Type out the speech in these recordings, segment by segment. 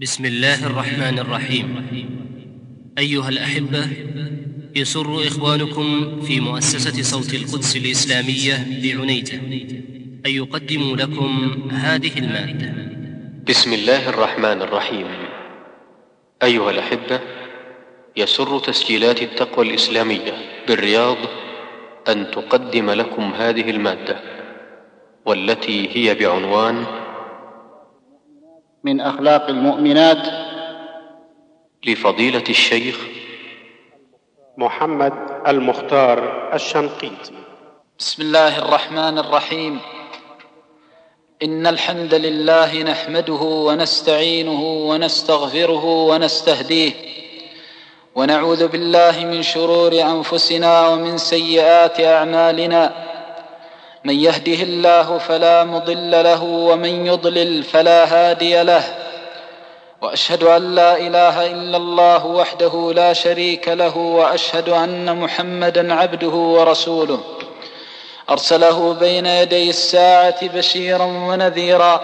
بسم الله الرحمن الرحيم. أيها الأحبة يسر إخوانكم في مؤسسة صوت القدس الإسلامية بعنيزه أن يقدموا لكم هذه المادة. بسم الله الرحمن الرحيم. أيها الأحبة يسر تسجيلات التقوى الإسلامية بالرياض أن تقدم لكم هذه المادة والتي هي بعنوان من أخلاق المؤمنات. لفضيلة الشيخ محمد المختار الشنقيطي. بسم الله الرحمن الرحيم. إن الحمد لله نحمده ونستعينه ونستغفره ونستهديه. ونعوذ بالله من شرور أنفسنا ومن سيئات أعمالنا. من يهده الله فلا مضل له ومن يضلل فلا هادي له. وأشهد أن لا إله إلا الله وحده لا شريك له وأشهد أن محمدا عبده ورسوله. أرسله بين يدي الساعة بشيرا ونذيرا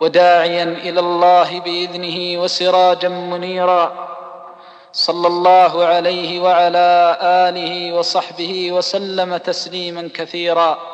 وداعيا إلى الله بإذنه وسراجا منيرا. صلى الله عليه وعلى آله وصحبه وسلم تسليما كثيرا.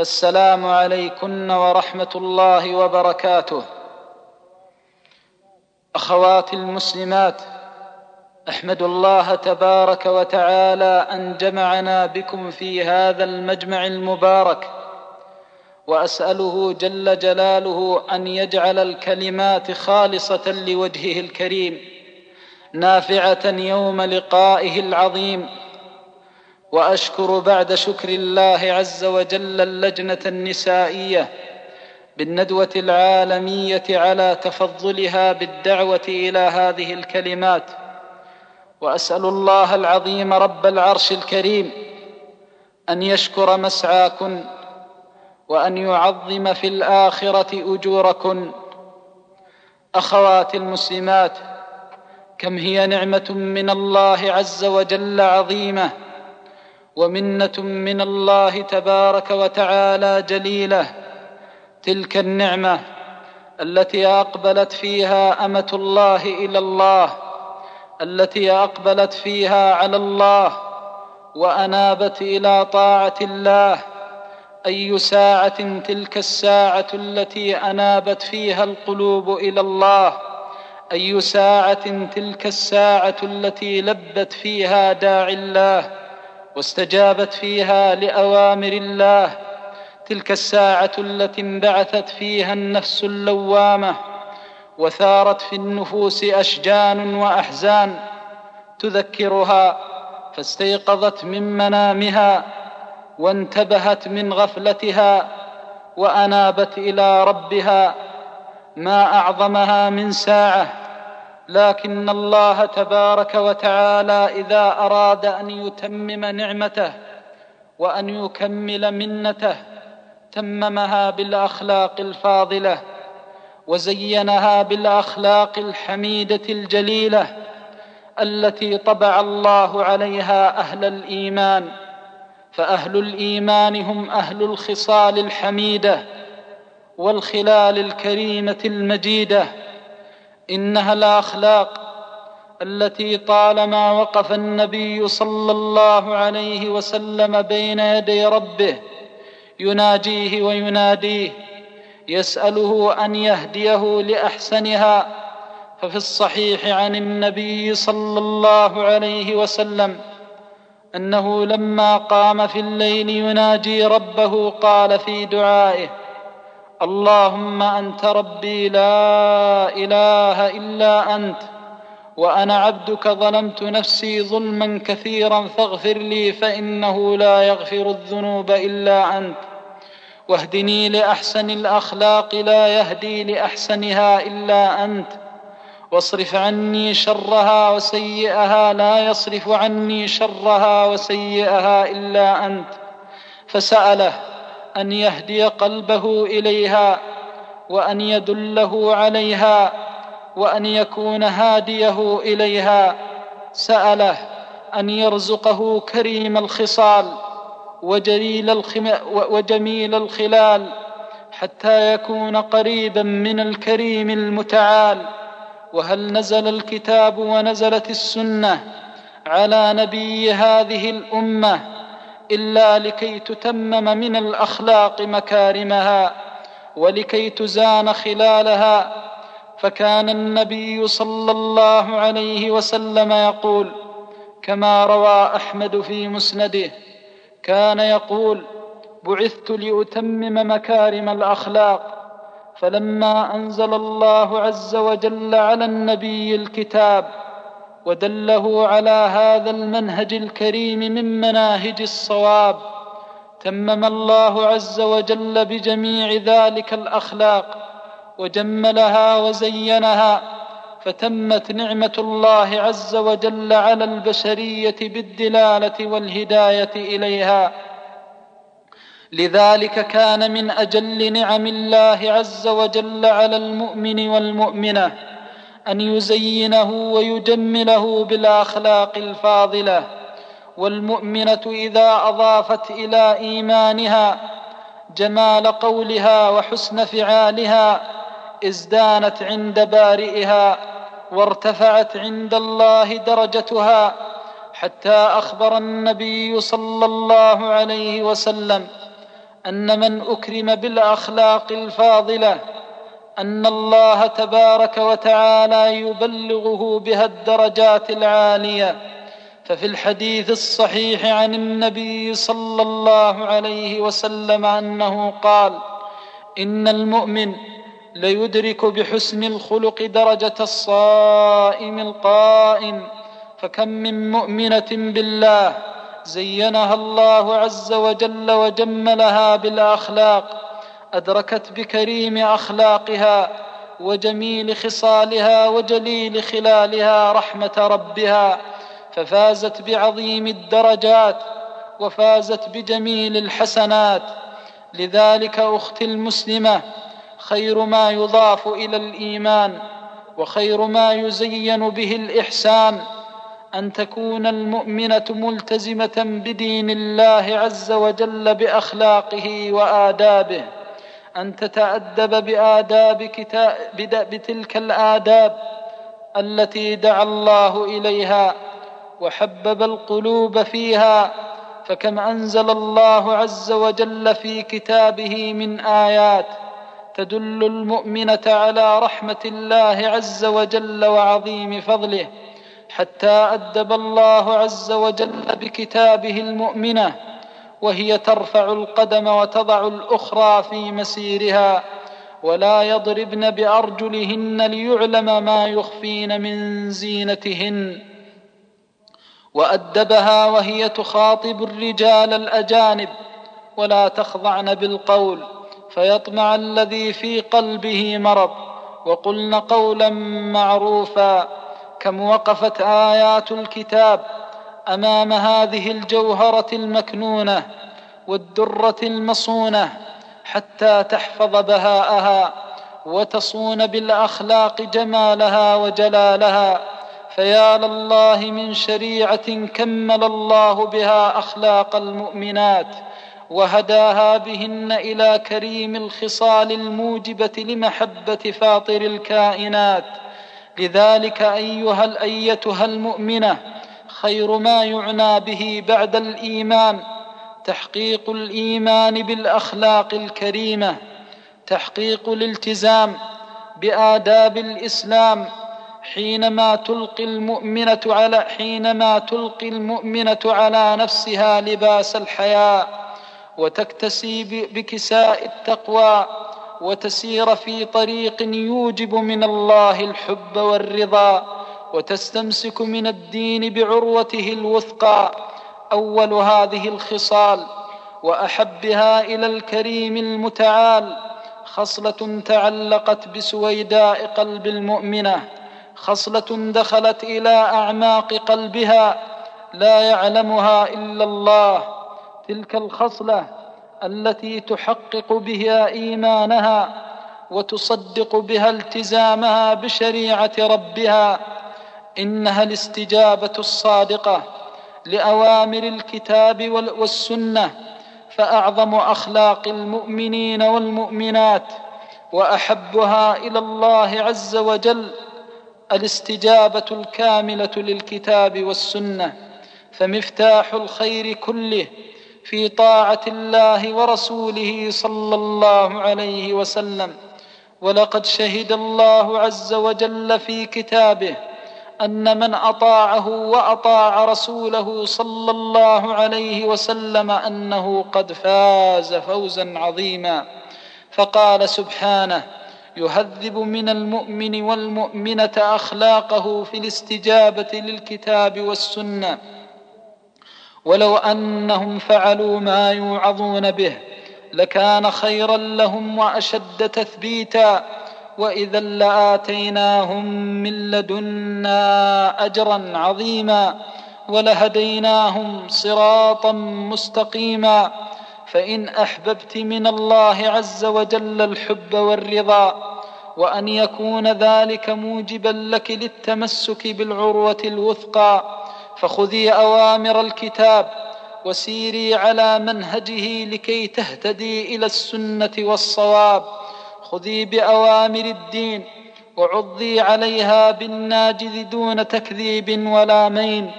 فالسلام عليكن ورحمة الله وبركاته. اخواتي المسلمات أحمد الله تبارك وتعالى أن جمعنا بكم في هذا المجمع المبارك وأسأله جل جلاله أن يجعل الكلمات خالصة لوجهه الكريم نافعة يوم لقائه العظيم وأشكر بعد شكر الله عز وجل اللجنة النسائية بالندوة العالمية على تفضلها بالدعوة إلى هذه الكلمات. وأسأل الله العظيم رب العرش الكريم أن يشكر مسعاكن وأن يعظم في الآخرة أجوركن. اخواتي المسلمات كم هي نعمة من الله عز وجل عظيمة. ومنة من الله تبارك وتعالى جليلة. تلك النعمة التي أقبلت فيها أمة الله إلى الله التي أقبلت فيها على الله وأنابت إلى طاعة الله. أي ساعة تلك الساعة التي أنابت فيها القلوب إلى الله؟ أي ساعة تلك الساعة التي لبت فيها داعي الله؟ واستجابت فيها لأوامر الله. تلك الساعة التي انبعثت فيها النفس اللوامة وثارت في النفوس أشجان وأحزان تذكرها فاستيقظت من منامها وانتبهت من غفلتها وأنابت إلى ربها. ما أعظمها من ساعة لكن الله تبارك وتعالى إذا أراد أن يتمم نعمته وأن يكمل منته تممها بالأخلاق الفاضلة وزينها بالأخلاق الحميدة الجليلة التي طبع الله عليها أهل الإيمان. فأهل الإيمان هم أهل الخصال الحميدة والخلال الكريمة المجيدة. إنها الأخلاق التي طالما وقف النبي صلى الله عليه وسلم بين يدي ربه يناجيه ويناديه يسأله أن يهديه لأحسنها ففي الصحيح عن النبي صلى الله عليه وسلم أنه لما قام في الليل يناجي ربه قال في دعائه اللهم أنت ربي لا إله إلا أنت وأنا عبدك ظلمت نفسي ظلما كثيرا فاغفر لي فإنه لا يغفر الذنوب إلا أنت. واهدني لأحسن الأخلاق لا يهدي لأحسنها إلا أنت. واصرف عني شرها وسيئها لا يصرف عني شرها وسيئها إلا أنت. فسأله أن يهدي قلبه إليها وأن يدله عليها وأن يكون هاديه إليها. سأله أن يرزقه كريم الخصال وجليل الخم وجميل الخلال حتى يكون قريبا من الكريم المتعال. وهل نزل الكتاب ونزلت السنة على نبي هذه الأمة إلا لكي تتمم من الأخلاق مكارمها ولكي تزان خلالها فكان النبي صلى الله عليه وسلم يقول كما روى أحمد في مسنده كان يقول بعثت لأتمم مكارم الأخلاق فلما أنزل الله عز وجل على النبي الكتاب ودله على هذا المنهج الكريم من مناهج الصواب. تمم الله عز وجل بجميع ذلك الأخلاق وجملها وزينها فتمت نعمة الله عز وجل على البشرية بالدلالة والهداية إليها. لذلك كان من أجل نعم الله عز وجل على المؤمن والمؤمنة. أن يزينه ويجمله بالأخلاق الفاضلة والمؤمنة إذا أضافت إلى إيمانها جمال قولها وحسن فعالها ازدانت عند بارئها وارتفعت عند الله درجتها حتى أخبر النبي صلى الله عليه وسلم أن من أكرم بالأخلاق الفاضلة أن الله تبارك وتعالى يبلغه بها الدرجات العالية ففي الحديث الصحيح عن النبي صلى الله عليه وسلم أنه قال إن المؤمن ليدرك بحسن الخلق درجة الصائم القائم فكم من مؤمنة بالله زينها الله عز وجل وجملها بالأخلاق أدركت بكريم أخلاقها وجميل خصالها وجليل خلالها رحمة ربها ففازت بعظيم الدرجات وفازت بجميل الحسنات. لذلك أختي المسلمة خير ما يضاف إلى الإيمان وخير ما يزين به الإحسان أن تكون المؤمنة ملتزمة بدين الله عز وجل بأخلاقه وآدابه. أن تتأدب بآداب كتاب بتلك الآداب التي دعا الله إليها وحبب القلوب فيها فكم أنزل الله عز وجل في كتابه من آيات تدل المؤمنة على رحمة الله عز وجل وعظيم فضله حتى أدب الله عز وجل بكتابه المؤمنة وهي ترفع القدم وتضع الأخرى في مسيرها ولا يضربن بأرجلهن ليعلم ما يخفين من زينتهن. وأدبها وهي تخاطب الرجال الأجانب ولا تخضعن بالقول فيطمع الذي في قلبه مرض. وقلن قولا معروفا كم وقفت آيات الكتاب أمام هذه الجوهرة المكنونة والدرة المصونة حتى تحفظ بهاءها وتصون بالأخلاق جمالها وجلالها فيا لله من شريعة كمل الله بها أخلاق المؤمنات وهداها بهن إلى كريم الخصال الموجبة لمحبة فاطر الكائنات. لذلك أيها الأيتها المؤمنة خير ما يعنى به بعد الإيمان تحقيق الإيمان بالأخلاق الكريمة تحقيق الالتزام بآداب الإسلام حينما تلقي المؤمنة على حينما تلقي المؤمنة على نفسها لباس الحياء وتكتسي بكساء التقوى وتسير في طريق يوجب من الله الحب والرضا. وتستمسك من الدين بعروته الوثقى أول هذه الخصال وأحبها إلى الكريم المتعال خصلة تعلقت بسويداء قلب المؤمنة خصلة دخلت إلى أعماق قلبها لا يعلمها إلا الله. تلك الخصلة التي تحقق بها إيمانها وتصدق بها التزامها بشريعة ربها. إنها الاستجابة الصادقة لأوامر الكتاب والسنة فأعظم أخلاق المؤمنين والمؤمنات وأحبها إلى الله عز وجل الاستجابة الكاملة للكتاب والسنة فمفتاح الخير كله في طاعة الله ورسوله صلى الله عليه وسلم ولقد شهد الله عز وجل في كتابه أن من أطاعه وأطاع رسوله صلى الله عليه وسلم أنه قد فاز فوزا عظيما. فقال سبحانه يهذب من المؤمن والمؤمنة أخلاقه في الاستجابة للكتاب والسنة. ولو أنهم فعلوا ما يوعظون به لكان خيرا لهم وأشد تثبيتا. واذا لاتيناهم من لدنا اجرا عظيما ولهديناهم صراطا مستقيما فان احببت من الله عز وجل الحب والرضا وان يكون ذلك موجبا لك للتمسك بالعروه الوثقى فخذي اوامر الكتاب وسيري على منهجه لكي تهتدي إلى السنة والصواب خذي بأوامر الدين وعضي عليها بالناجذ دون تكذيب ولا مين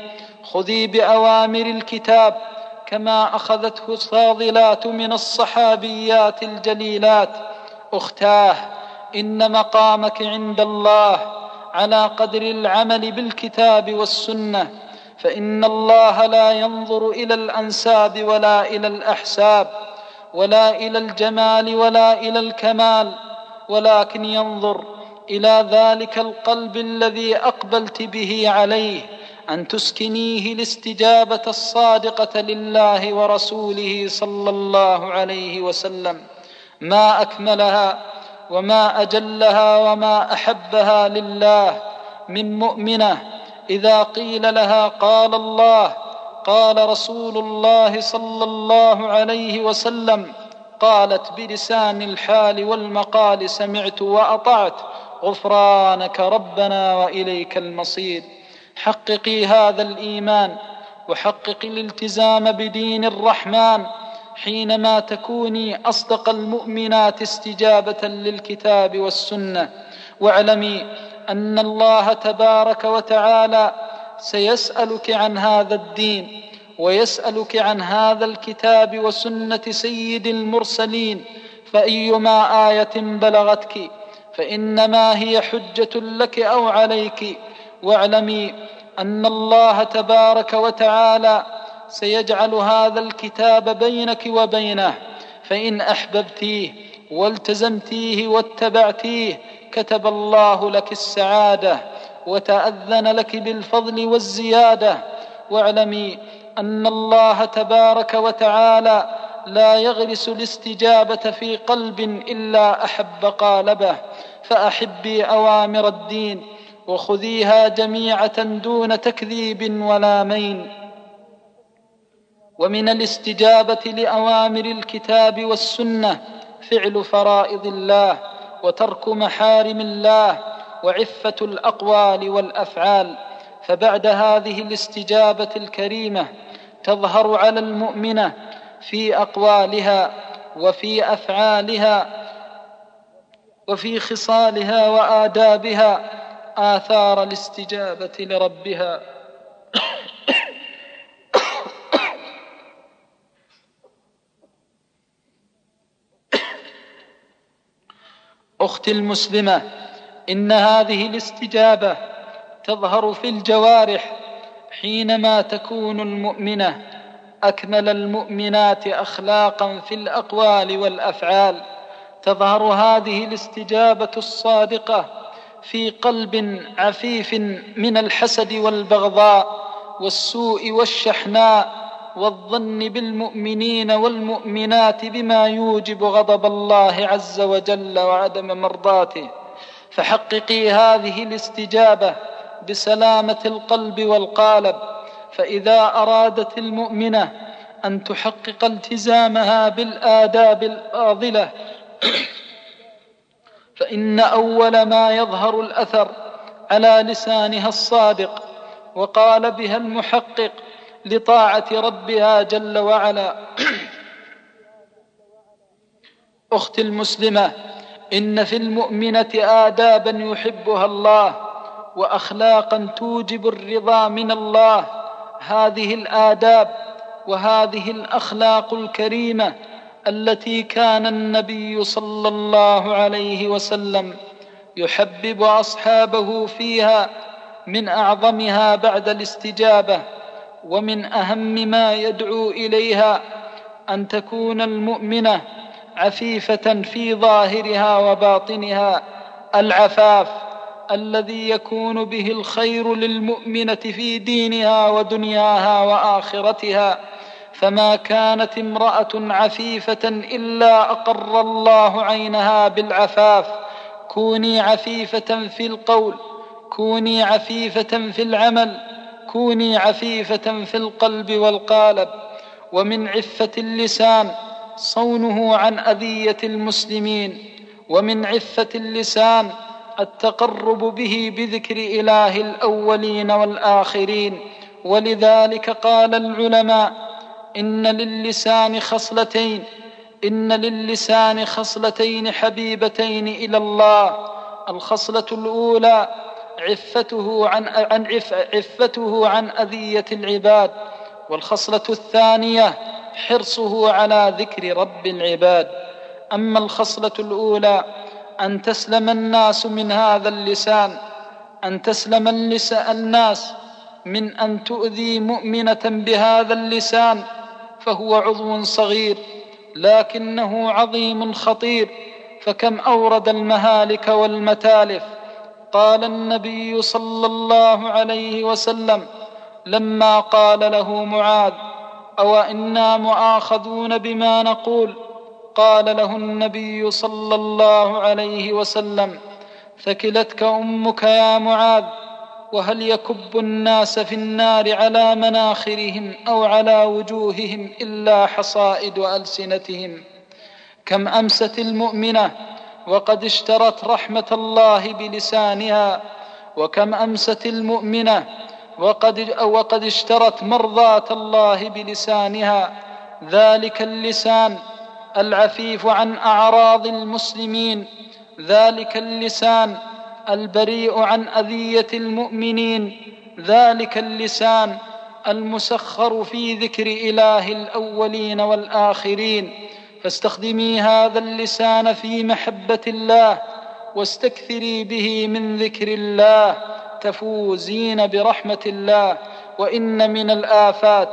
خذي بأوامر الكتاب كما اخذته الفاضلات من الصحابيات الجليلات. اختاه ان مقامك عند الله على قدر العمل بالكتاب والسنة. فان الله لا ينظر إلى الانساب ولا إلى الاحساب. ولا إلى الجمال ولا إلى الكمال ولكن ينظر إلى ذلك القلب الذي أقبلت به عليه أن تسكنيه الاستجابه الصادقة لله ورسوله صلى الله عليه وسلم. ما أكملها وما أجلها وما أحبها لله من مؤمنة إذا قيل لها قال الله قال رسول الله صلى الله عليه وسلم قالت بلسان الحال والمقال سمعت وأطعت غفرانك ربنا وإليك المصير. حققي هذا الإيمان وحققي الالتزام بدين الرحمن حينما تكوني أصدق المؤمنات استجابة للكتاب والسنة. واعلمي أن الله تبارك وتعالى سيسألك عن هذا الدين ويسألك عن هذا الكتاب وسنة سيد المرسلين فأيما آية بلغتك فإنما هي حجة لك أو عليك. واعلمي أن الله تبارك وتعالى سيجعل هذا الكتاب بينك وبينه فإن أحببتيه والتزمتيه واتبعتيه كتب الله لك السعادة. وتأذن لك بالفضل والزيادة. واعلمي أن الله تبارك وتعالى لا يغرس الاستجابة في قلب إلا أحب قالبه. فأحبي أوامر الدين وخذيها جميعة دون تكذيب ولا مين. ومن الاستجابة لأوامر الكتاب والسنة فعل فرائض الله وترك محارم الله وعفة الأقوال والأفعال فبعد هذه الاستجابة الكريمة تظهر على المؤمنه في أقوالها وفي أفعالها وفي خصالها وآدابها آثار الاستجابة لربها. أختي المسلمة إن هذه الاستجابة تظهر في الجوارح حينما تكون المؤمنة أكمل المؤمنات اخلاقا في الأقوال والأفعال. تظهر هذه الاستجابة الصادقة في قلب عفيف من الحسد والبغضاء والسوء والشحناء والظن بالمؤمنين والمؤمنات بما يوجب غضب الله عز وجل وعدم مرضاته. فحققي هذه الاستجابة بسلامة القلب والقالب فإذا أرادت المؤمنة أن تحقق التزامها بالآداب الفاضله فإن أول ما يظهر الأثر على لسانها الصادق وقال بها المحقق لطاعة ربها جل وعلا. أختي المسلمة إن في المؤمنة ادابا يحبها الله واخلاقا توجب الرضا من الله. هذه الآداب وهذه الأخلاق الكريمة التي كان النبي صلى الله عليه وسلم يحبب أصحابه فيها من أعظمها بعد الاستجابة ومن أهم ما يدعو إليها أن تكون المؤمنة عفيفة في ظاهرها وباطنها العفاف الذي يكون به الخير للمؤمنة في دينها ودنياها وآخرتها. فما كانت امرأة عفيفة إلا أقر الله عينها بالعفاف. كوني عفيفة في القول كوني عفيفة في العمل كوني عفيفة في القلب والقالب. ومن عفة اللسان صونه عن أذية المسلمين ومن عفة اللسان التقرب به بذكر إله الأولين والآخرين. ولذلك قال العلماء إن للسان خصلتين إن للسان خصلتين حبيبتين إلى الله. الخصلة الأولى عفته عن, عن عفته عن أذية العباد والخصلة الثانية حرصه على ذكر رب العباد. أما الخصلة الأولى أن تسلم الناس من هذا اللسان أن تسلم الناس من أن تؤذي مؤمنة بهذا اللسان فهو عضو صغير لكنه عظيم خطير. فكم أورد المهالك والمتالف؟ قال النبي صلى الله عليه وسلم لما قال له معاذ أو إنا مؤاخذون بما نقول؟ قال له النبي صلى الله عليه وسلم ثكلتك أمك يا معاذ وهل يكب الناس في النار على مناخرهم أو على وجوههم إلا حصائد ألسنتهم؟ كم أمست المؤمنة وقد اشترت رحمة الله بلسانها وكم أمست المؤمنة وقد, وقد اشترت مرضاه الله بلسانها ذلك اللسان العفيف عن أعراض المسلمين ذلك اللسان البريء عن أذية المؤمنين ذلك اللسان المسخر في ذكر إله الأولين والآخرين. فاستخدمي هذا اللسان في محبة الله واستكثري به من ذكر الله. تفوزين برحمة الله وإن من الآفات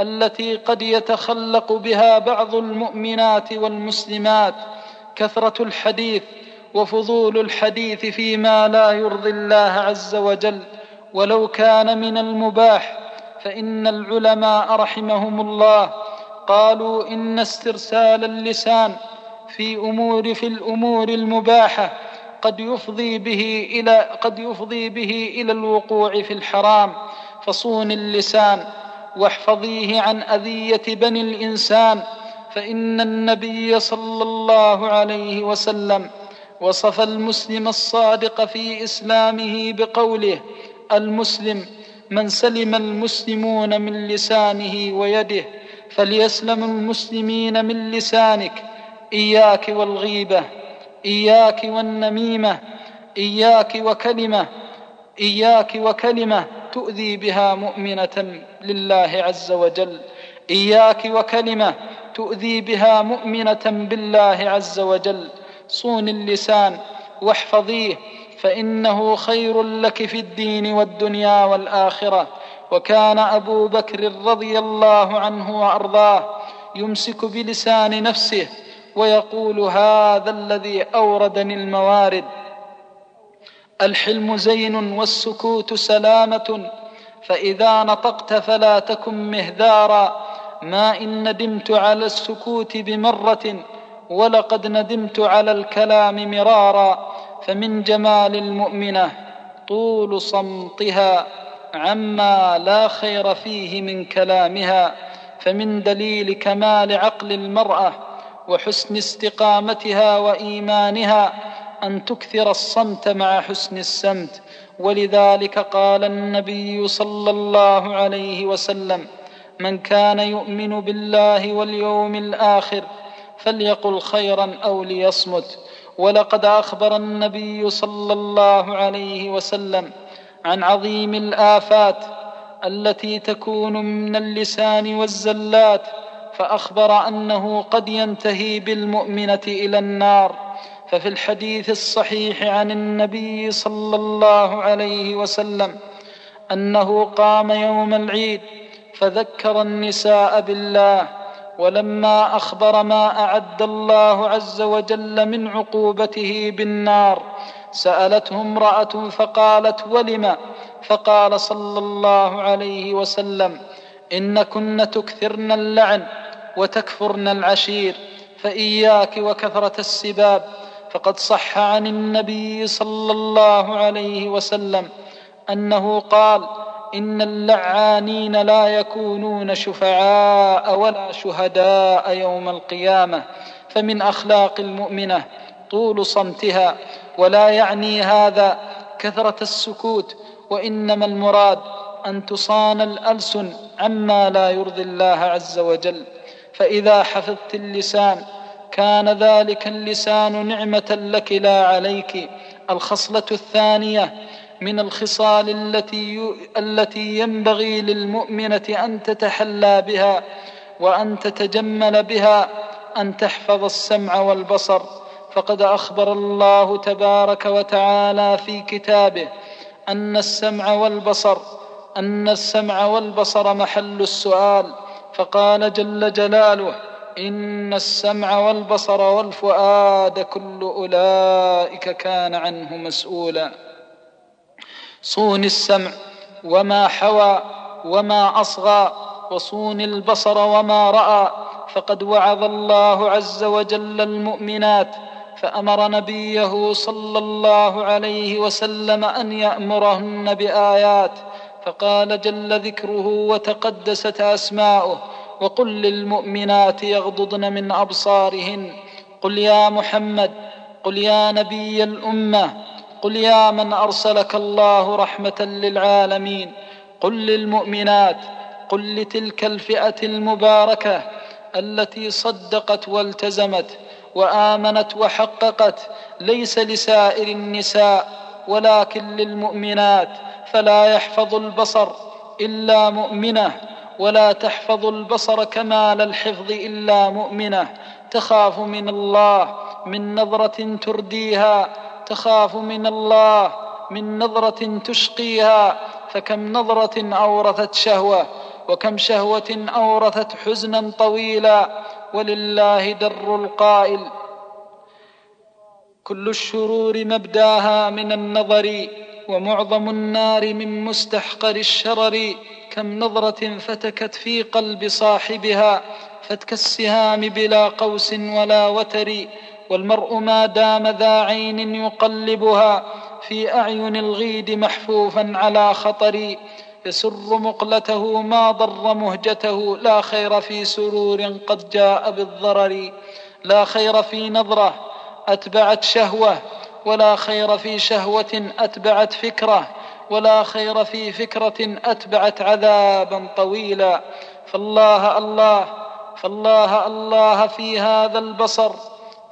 التي قد يتخلق بها بعض المؤمنات والمسلمات كثرة الحديث وفضول الحديث فيما لا يرضي الله عز وجل. ولو كان من المباح فإن العلماء رحمهم الله قالوا إن استرسال اللسان في أمور في الأمور المباحة قد يفضي به إلى قد يفضي به إلى الوقوع في الحرام. فصون اللسان واحفظيه عن أذية بني الإنسان. فإن النبي صلى الله عليه وسلم وصف المسلم الصادق في إسلامه بقوله المسلم من سلم المسلمون من لسانه ويده فليسلم المسلمين من لسانك إياك والغيبة. إياك والنميمة إياك وكلمة إياك وكلمة تؤذي بها مؤمنة لله عز وجل إياك وكلمة تؤذي بها مؤمنة بالله عز وجل. صون اللسان واحفظيه فإنه خير لك في الدين والدنيا والآخرة. وكان أبو بكر رضي الله عنه وأرضاه يمسك بلسان نفسه ويقول هذا الذي أوردني الموارد. الحلم زين والسكوت سلامة فإذا نطقت فلا تكن مهذارا. ما إن ندمت على السكوت بمرة ولقد ندمت على الكلام مرارا. فمن جمال المؤمنة طول صمتها عما لا خير فيه من كلامها. فمن دليل كمال عقل المرأة وحسن استقامتها وإيمانها أن تكثر الصمت مع حسن السمت. ولذلك قال النبي صلى الله عليه وسلم من كان يؤمن بالله واليوم الآخر فليقل خيرا أو ليصمت. ولقد أخبر النبي صلى الله عليه وسلم عن عظيم الآفات التي تكون من اللسان والزلات فأخبر أنه قد ينتهي بالمؤمنة إلى النار ففي الحديث الصحيح عن النبي صلى الله عليه وسلم أنه قام يوم العيد فذكر النساء بالله ولما أخبر ما أعد الله عز وجل من عقوبته بالنار سألته امرأة فقالت ولم؟ فقال صلى الله عليه وسلم إن كن تكثرن اللعن. وتكفرن العشير فإياك وكثرة السباب. فقد صح عن النبي صلى الله عليه وسلم أنه قال إن اللعانين لا يكونون شفعاء ولا شهداء يوم القيامة فمن أخلاق المؤمنة طول صمتها ولا يعني هذا كثرة السكوت وإنما المراد أن تصان الألسن عما لا يرضي الله عز وجل. فإذا حفظت اللسان كان ذلك اللسان نعمة لك لا عليك. الخصلة الثانية من الخصال التي التي ينبغي للمؤمنة أن تتحلى بها وأن تتجمل بها أن تحفظ السمع والبصر. فقد أخبر الله تبارك وتعالى في كتابه أن السمع والبصر أن السمع والبصر محل السؤال. فقال جل جلاله إن السمع والبصر والفؤاد كل أولئك كان عنه مسؤولا. صون السمع وما حوى وما أصغى وصون البصر وما رأى فقد وعظ الله عز وجل المؤمنات فأمر نبيه صلى الله عليه وسلم أن يأمرهن بآيات فقال جل ذكره وتقدست أسماؤه وقل للمؤمنات يغضضن من أبصارهن قل يا محمد قل يا نبي الأمة قل يا من أرسلك الله رحمة للعالمين قل للمؤمنات قل لتلك الفئة المباركة التي صدقت والتزمت وآمنت وحققت ليس لسائر النساء ولكن للمؤمنات فلا يحفظ البصر إلا مؤمنة ولا تحفظ البصر كمال الحفظ إلا مؤمنة. تخاف من الله من نظرة ترديها. تخاف من الله من نظرة تشقيها. فكم نظرة أورثت شهوة وكم شهوة أورثت حزنا طويلا. ولله در القائل. كل الشرور مبداها من النظر. ومعظم النار من مستحقر الشرر كم نظرة فتكت في قلب صاحبها فتك السهام بلا قوس ولا وتر والمرء ما دام ذا عين يقلبها في أعين الغيد محفوفا على خطر يسر مقلته ما ضر مهجته لا خير في سرور قد جاء بالضرر لا خير في نظرة أتبعت شهوة ولا خير في شهوة أتبعت فكرة ولا خير في فكرة أتبعت عذابا طويلا. فالله الله فالله الله في هذا البصر.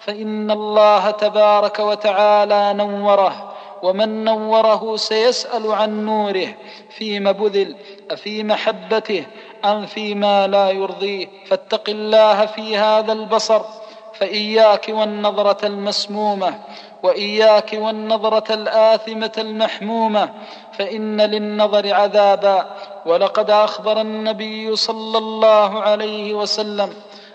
فإن الله تبارك وتعالى نوره ومن نوره سيسأل عن نوره فيما بذل افي محبته أم فيما لا يرضيه فاتق الله في هذا البصر. فإياك والنظرة المسمومة. وإياك والنظرة الآثمة المحمومة فإن للنظر عذابا. ولقد أخبر النبي صلى الله عليه وسلم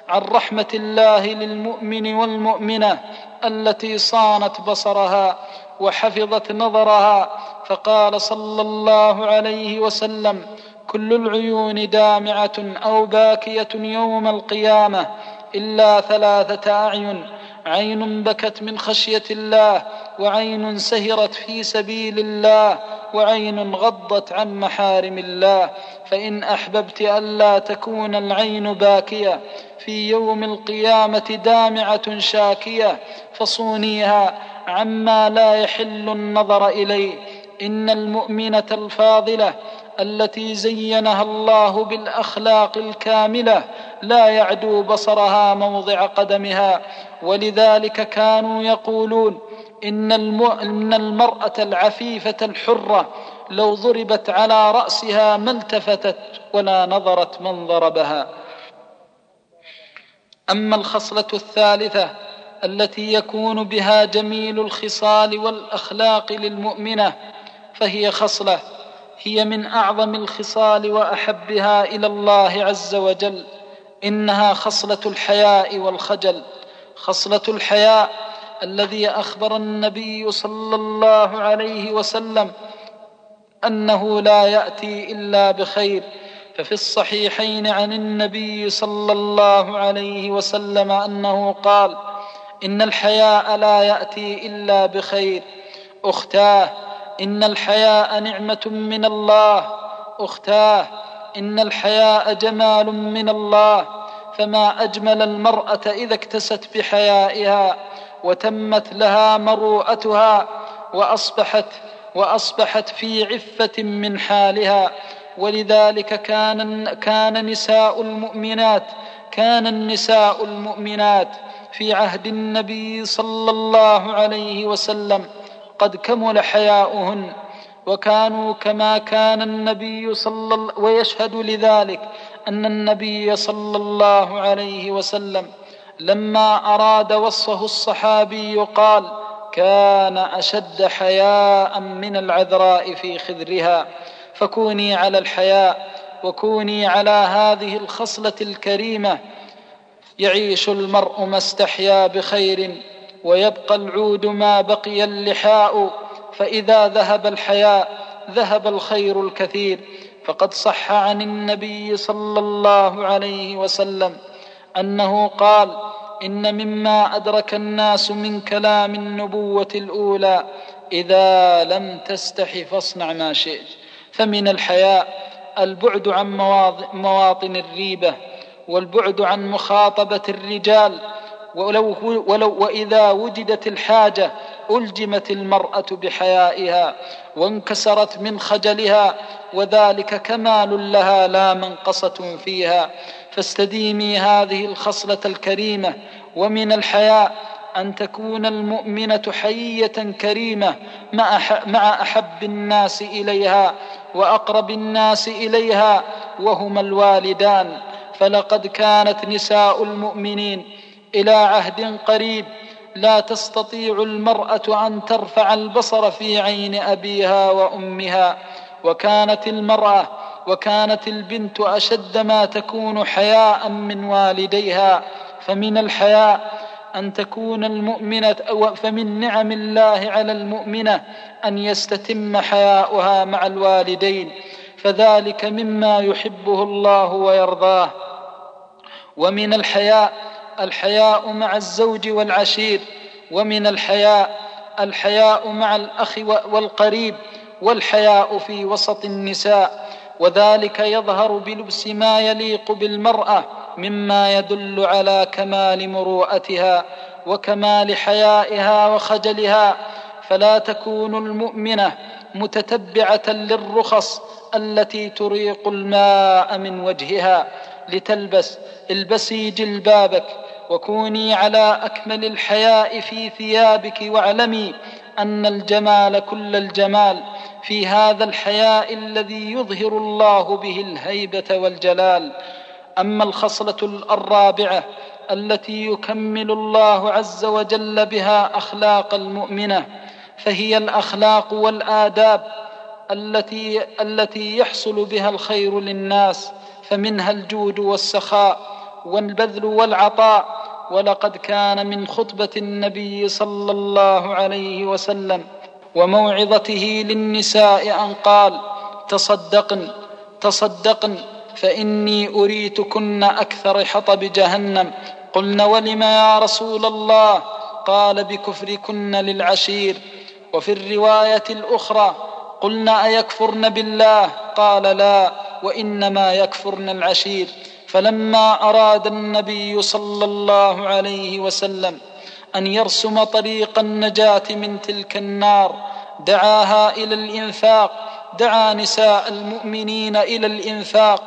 عن رحمة الله للمؤمن والمؤمنة التي صانت بصرها وحفظت نظرها. فقال صلى الله عليه وسلم كل العيون دامعة أو باكية يوم القيامة إلا ثلاثة أعين. عين بكت من خشية الله وعين سهرت في سبيل الله وعين غضت عن محارم الله. فإن أحببت الا تكون العين باكية في يوم القيامة دامعة شاكية. فصونيها عما لا يحل النظر إليه. إن المؤمنة الفاضلة التي زينها الله بالأخلاق الكاملة لا يعدو بصرها موضع قدمها. ولذلك كانوا يقولون إن المرأة العفيفة الحرة لو ضربت على رأسها ما التفتت ولا نظرت من ضربها. أما الخصلة الثالثة التي يكون بها جميل الخصال والأخلاق للمؤمنة فهي خصلة هي من أعظم الخصال وأحبها إلى الله عز وجل إنها خصلة الحياء والخجل. خصلة الحياء الذي أخبر النبي صلى الله عليه وسلم أنه لا يأتي إلا بخير. ففي الصحيحين عن النبي صلى الله عليه وسلم أنه قال إن الحياء لا يأتي إلا بخير. أختاه إن الحياء نعمة من الله. أختاه إن الحياء جمال من الله. فما أجمل المرأة إذا اكتست بحيائها وتمت لها مروءتها واصبحت وأصبحت في عفة من حالها. ولذلك كان كان نساء المؤمنات كان النساء المؤمنات في عهد النبي صلى الله عليه وسلم قد كمل حياؤهن وكانوا كما كان النبي صلى الله ويشهد لذلك أن النبي صلى الله عليه وسلم لما أراد وصفه الصحابي قال كان أشد حياء من العذراء في خذرها فكوني على الحياء وكوني على هذه الخصلة الكريمة يعيش المرء ما استحيا بخير ويبقى العود ما بقي اللحاء فإذا ذهب الحياء ذهب الخير الكثير. فقد صح عن النبي صلى الله عليه وسلم أنه قال إن مما أدرك الناس من كلام النبوة الأولى إذا لم تستح فاصنع ما شئت. فمن الحياء البعد عن مواطن الريبة والبعد عن مخاطبة الرجال ولو, ولو وإذا وجدت الحاجة ألجمت المرأة بحيائها وانكسرت من خجلها وذلك كمال لها لا منقصة فيها. فاستديمي هذه الخصلة الكريمة ومن الحياء أن تكون المؤمنة حية كريمة مع أحب الناس إليها وأقرب الناس إليها وهما الوالدان. فلقد كانت نساء المؤمنين إلى عهد قريب لا تستطيع المرأة أن ترفع البصر في عين أبيها وأمها. وكانت المرأة وكانت البنت أشد ما تكون حياء من والديها. فمن الحياء أن تكون المؤمنة فمن نعم الله على المؤمنة أن يستتم حياؤها مع الوالدين. فذلك مما يحبه الله ويرضاه. ومن الحياء الحياء مع الزوج والعشير ومن الحياء الحياء مع الأخ والقريب والحياء في وسط النساء. وذلك يظهر بلبس ما يليق بالمرأة مما يدل على كمال مروءتها وكمال حيائها وخجلها. فلا تكون المؤمنة متتبعة للرخص التي تريق الماء من وجهها. لتلبس البسي جلبابك وكوني على أكمل الحياء في ثيابك واعلمي أن الجمال كل الجمال في هذا الحياء الذي يظهر الله به الهيبة والجلال. أما الخصلة الرابعه التي يكمل الله عز وجل بها أخلاق المؤمنة فهي الأخلاق والآداب التي التي يحصل بها الخير للناس فمنها الجود والسخاء. والبذل والعطاء ولقد كان من خطبة النبي صلى الله عليه وسلم وموعظته للنساء أن قال تصدقن تصدقن فإني أريتكن أكثر حطب جهنم. قلن ولم يا رسول الله؟ قال بكفركن للعشير. وفي الرواية الأخرى قلنا أيكفرن بالله؟ قال لا وإنما يكفرن العشير. فلما أراد النبي صلى الله عليه وسلم أن يرسم طريق النجاة من تلك النار دعاها إلى الإنفاق دعا نساء المؤمنين إلى الإنفاق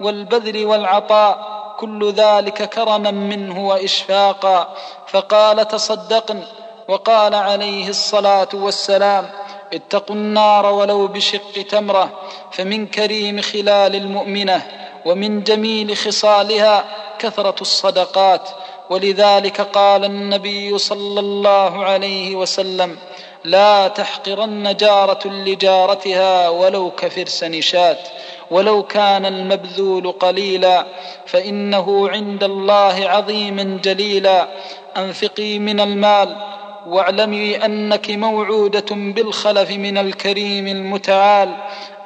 والبذل والعطاء كل ذلك كرما منه وإشفاقا. فقال تصدقن وقال عليه الصلاة والسلام اتقوا النار ولو بشق تمرة فمن كريم خلال المؤمنة. ومن جميل خصالها كثرة الصدقات. ولذلك قال النبي صلى الله عليه وسلم لا تحقرن جارة لجارتها ولو كفرس نشات. ولو كان المبذول قليلا فإنه عند الله عظيما جليلا. أنفقي من المال واعلمي أنك موعودة بالخلف من الكريم المتعال.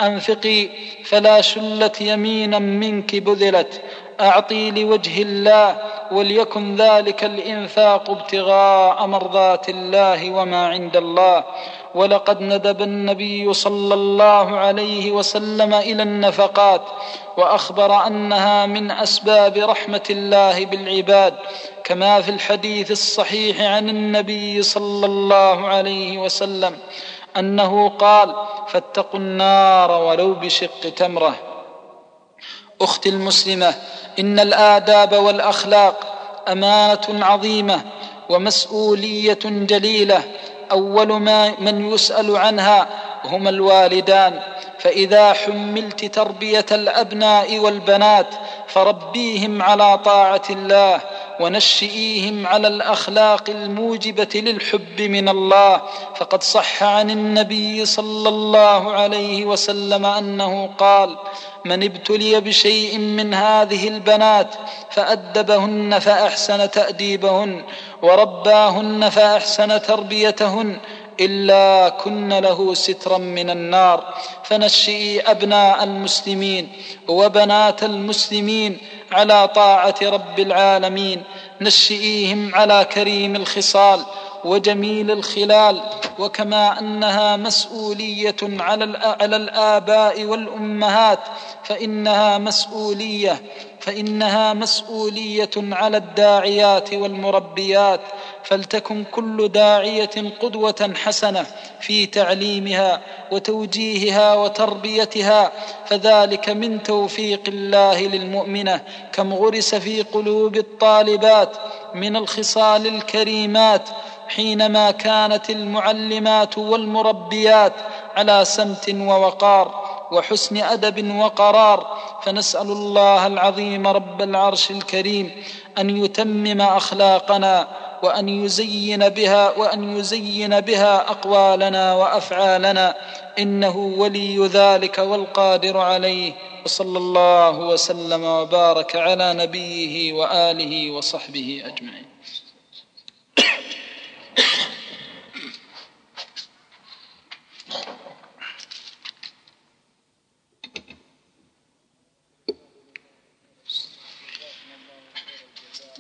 أنفقي فلا شلت يمينا منك بذلت. أعطي لوجه الله وليكن ذلك الإنفاق ابتغاء مرضات الله وما عند الله. ولقد ندب النبي صلى الله عليه وسلم إلى النفقات وأخبر أنها من أسباب رحمة الله بالعباد كما في الحديث الصحيح عن النبي صلى الله عليه وسلم أنه قال فاتقوا النار ولو بشق تمرة. أختي المسلمة إن الآداب والأخلاق أمانة عظيمة ومسؤولية جليلة أول ما من يسأل عنها هما الوالدان. فإذا حملت تربية الأبناء والبنات فربيهم على طاعة الله ونشئيهم على الأخلاق الموجبة للحب من الله. فقد صح عن النبي صلى الله عليه وسلم أنه قال من ابتلي بشيء من هذه البنات فأدبهن فأحسن تأديبهن ورباهن فأحسن تربيتهن الا كن له سترا من النار فنشئي ابناء المسلمين وبنات المسلمين على طاعه رب العالمين نشئيهم على كريم الخصال وجميل الخلال وكما انها مسؤوليه على على الاباء والامهات فانها مسؤوليه فإنها مسؤولية على الداعيات والمربيات فلتكن كل داعية قدوة حسنة في تعليمها وتوجيهها وتربيتها فذلك من توفيق الله للمؤمنة كم غرس في قلوب الطالبات من الخصال الكريمات حينما كانت المعلمات والمربيات على سمت ووقار. وحسن أدب وقرار فنسأل الله العظيم رب العرش الكريم أن يتمم أخلاقنا وأن يزين بها وأن يزين بها أقوالنا وأفعالنا إنه ولي ذلك والقادر عليه وصلى الله وسلم وبارك على نبيه وآله وصحبه أجمعين.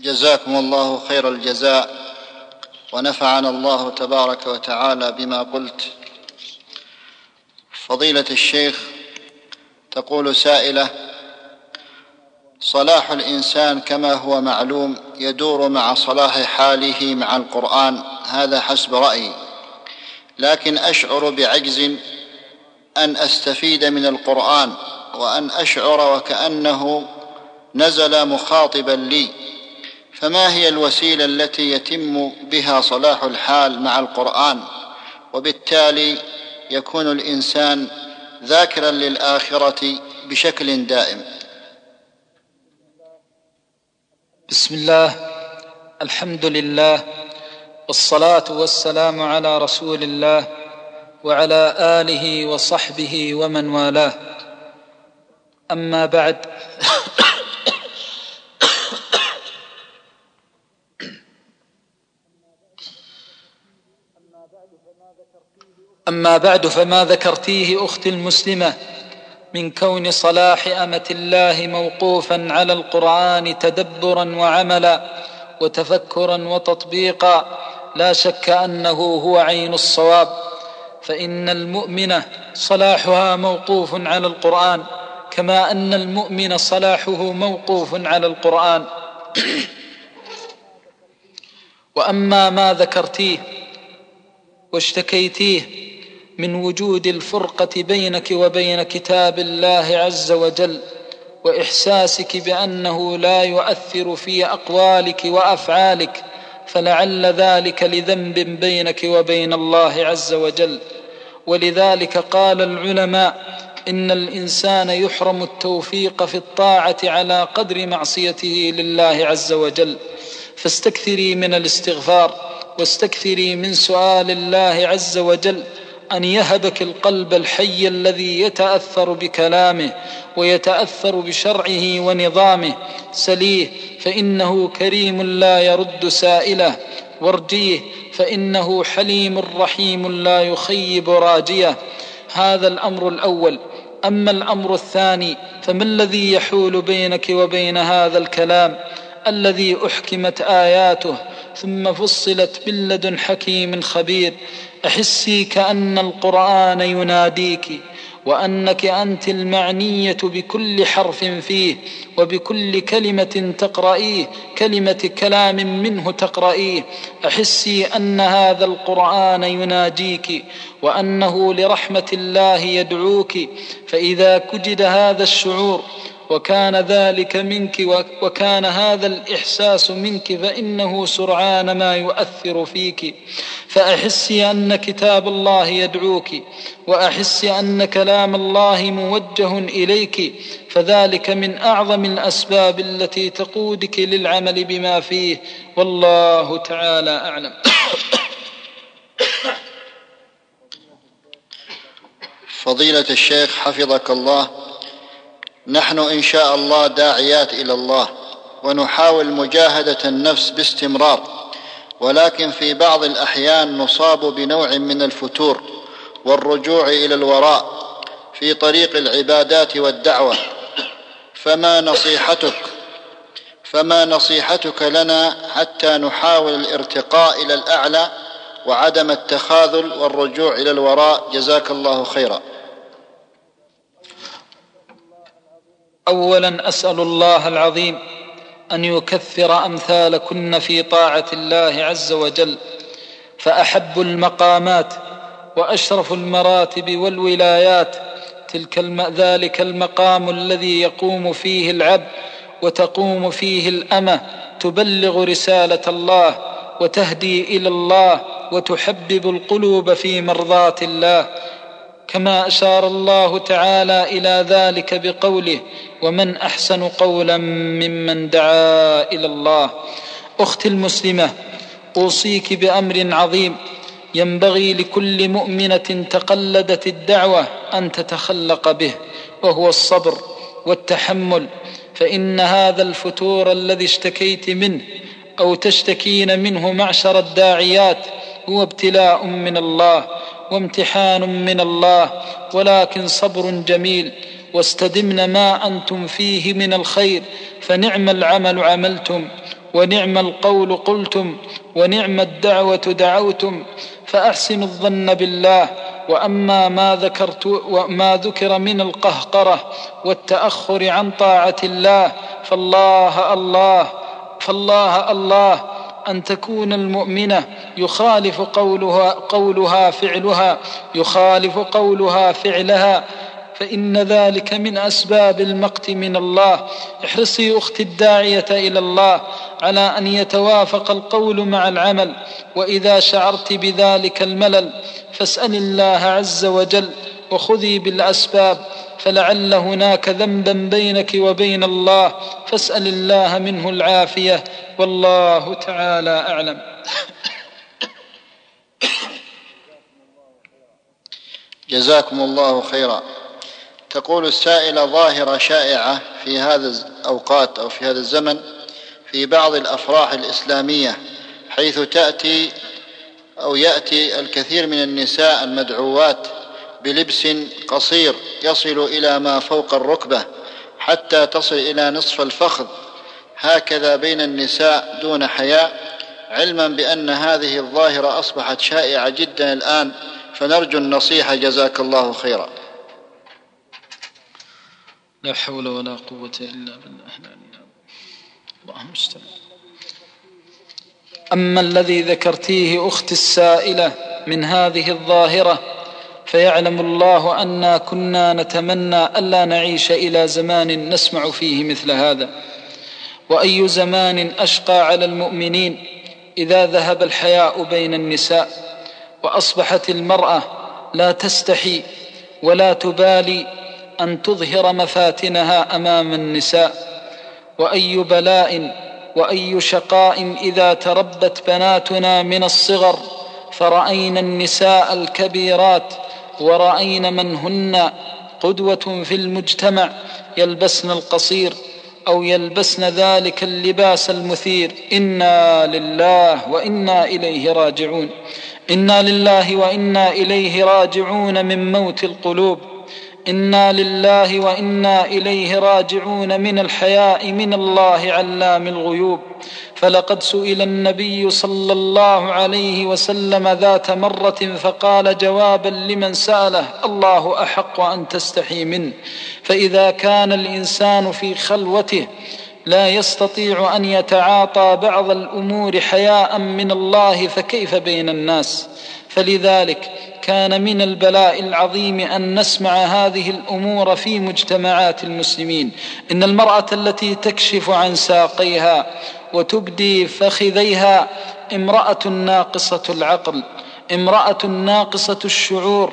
جزاكم الله خير الجزاء ونفعنا الله تبارك وتعالى بما قلت. فضيلة الشيخ تقول سائلة صلاح الإنسان كما هو معلوم يدور مع صلاح حاله مع القرآن هذا حسب رأيي. لكن أشعر بعجز أن أستفيد من القرآن وأن أشعر وكأنه نزل مخاطبا لي. فما هي الوسيلة التي يتم بها صلاح الحال مع القرآن؟ وبالتالي يكون الإنسان ذاكرا للآخرة بشكل دائم. بسم الله الحمد لله والصلاة والسلام على رسول الله وعلى آله وصحبه ومن والاه. أما بعد أما بعد فما ذكرتيه أختي المسلمة من كون صلاح أمة الله موقوفا على القرآن تدبرا وعملا وتفكرا وتطبيقا لا شك أنه هو عين الصواب. فإن المؤمنه صلاحها موقوف على القرآن كما أن المؤمن صلاحه موقوف على القرآن. وأما ما ذكرتيه واشتكيتيه من وجود الفرقة بينك وبين كتاب الله عز وجل وإحساسك بأنه لا يؤثر في أقوالك وأفعالك فلعل ذلك لذنب بينك وبين الله عز وجل. ولذلك قال العلماء إن الإنسان يحرم التوفيق في الطاعة على قدر معصيته لله عز وجل. فاستكثري من الاستغفار واستكثري من سؤال الله عز وجل أن يهبك القلب الحي الذي يتأثر بكلامه ويتأثر بشرعه ونظامه. سليه فإنه كريم لا يرد سائله. وارجيه فإنه حليم رحيم لا يخيب راجيه. هذا الأمر الأول. أما الأمر الثاني فما الذي يحول بينك وبين هذا الكلام؟ الذي أحكمت آياته ثم فصلت من لدن حكيم خبير. أحسي كأن القرآن يناديك وأنك أنت المعنية بكل حرف فيه وبكل كلمة تقرأيه كلمة كلام منه تقرأيه. أحسي أن هذا القرآن يناجيك وأنه لرحمة الله يدعوك. فإذا كجد هذا الشعور وكان ذلك منك وكان هذا الإحساس منك فإنه سرعان ما يؤثر فيك. فاحسي أن كتاب الله يدعوك واحسي أن كلام الله موجه إليك. فذلك من أعظم الأسباب التي تقودك للعمل بما فيه. والله تعالى أعلم. فضيلة الشيخ حفظك الله. نحن إن شاء الله داعيات إلى الله ونحاول مجاهدة النفس باستمرار ولكن في بعض الأحيان نصاب بنوع من الفتور والرجوع إلى الوراء في طريق العبادات والدعوة. فما نصيحتك؟ فما نصيحتك لنا حتى نحاول الارتقاء إلى الأعلى وعدم التخاذل والرجوع إلى الوراء؟ جزاك الله خيرا. اولا أسأل الله العظيم أن يكثر أمثالكن في طاعة الله عز وجل فأحب المقامات وأشرف المراتب والولايات تلك الم... ذلك المقام الذي يقوم فيه العبد وتقوم فيه الأمة تبلغ رسالة الله وتهدي إلى الله وتحبب القلوب في مرضاة الله. كما أشار الله تعالى إلى ذلك بقوله ومن أحسن قولا ممن دعا إلى الله. أختي المسلمة أوصيك بأمر عظيم ينبغي لكل مؤمنة تقلدت الدعوة أن تتخلق به وهو الصبر والتحمل فإن هذا الفتور الذي اشتكيت منه أو تشتكين منه معشر الداعيات هو ابتلاء من الله. وامتحان من الله ولكن صبر جميل. واستدمن ما أنتم فيه من الخير فنعم العمل عملتم ونعم القول قلتم ونعم الدعوة دعوتم فاحسنوا الظن بالله. وأما ما ذكرت وما ذكر من القهقرة والتأخر عن طاعة الله فالله الله فالله الله. أن تكون المؤمنة يخالف قولها قولها فعلها يخالف قولها فعلها. فإن ذلك من أسباب المقت من الله. احرصي أختي الداعية إلى الله على أن يتوافق القول مع العمل. وإذا شعرت بذلك الملل فاسأل الله عز وجل وخذي بالأسباب فلعل هناك ذنبا بينك وبين الله فاسأل الله منه العافية والله تعالى أعلم. جزاكم الله خيرا. تقول السائله ظاهره شائعة في هذا الأوقات أو في هذا الزمن في بعض الأفراح الإسلامية حيث تأتي أو يأتي الكثير من النساء المدعوات بلبس قصير يصل إلى ما فوق الركبة حتى تصل إلى نصف الفخذ. هكذا بين النساء دون حياء علما بأن هذه الظاهرة أصبحت شائعة جدا الآن فنرجو النصيحة. جزاك الله خيرا. لا حول ولا قوة إلا بالله. اللهم استعان. أما الذي ذكرتيه أختي السائلة من هذه الظاهرة فيعلم الله أنا كنا نتمنى ألا نعيش إلى زمان نسمع فيه مثل هذا. وأي زمان أشقى على المؤمنين إذا ذهب الحياء بين النساء وأصبحت المرأة لا تستحي ولا تبالي أن تظهر مفاتنها أمام النساء. وأي بلاء وأي شقاء إذا تربت بناتنا من الصغر فرأينا النساء الكبيرات ورأينا من هن قدوة في المجتمع يلبسن القصير أو يلبسن ذلك اللباس المثير. إنا لله وإنا إليه راجعون. إنا لله وإنا إليه راجعون من موت القلوب. إنا لله وإنا إليه راجعون من الحياء من الله علام الغيوب. فلقد سئل النبي صلى الله عليه وسلم ذات مرة فقال جوابا لمن سأله الله أحق أن تستحي منه. فإذا كان الإنسان في خلوته لا يستطيع أن يتعاطى بعض الأمور حياء من الله فكيف بين الناس؟ فلذلك كان من البلاء العظيم أن نسمع هذه الأمور في مجتمعات المسلمين. إن المرأة التي تكشف عن ساقيها وتبدي فخذيها امرأة ناقصة العقل امرأة ناقصة الشعور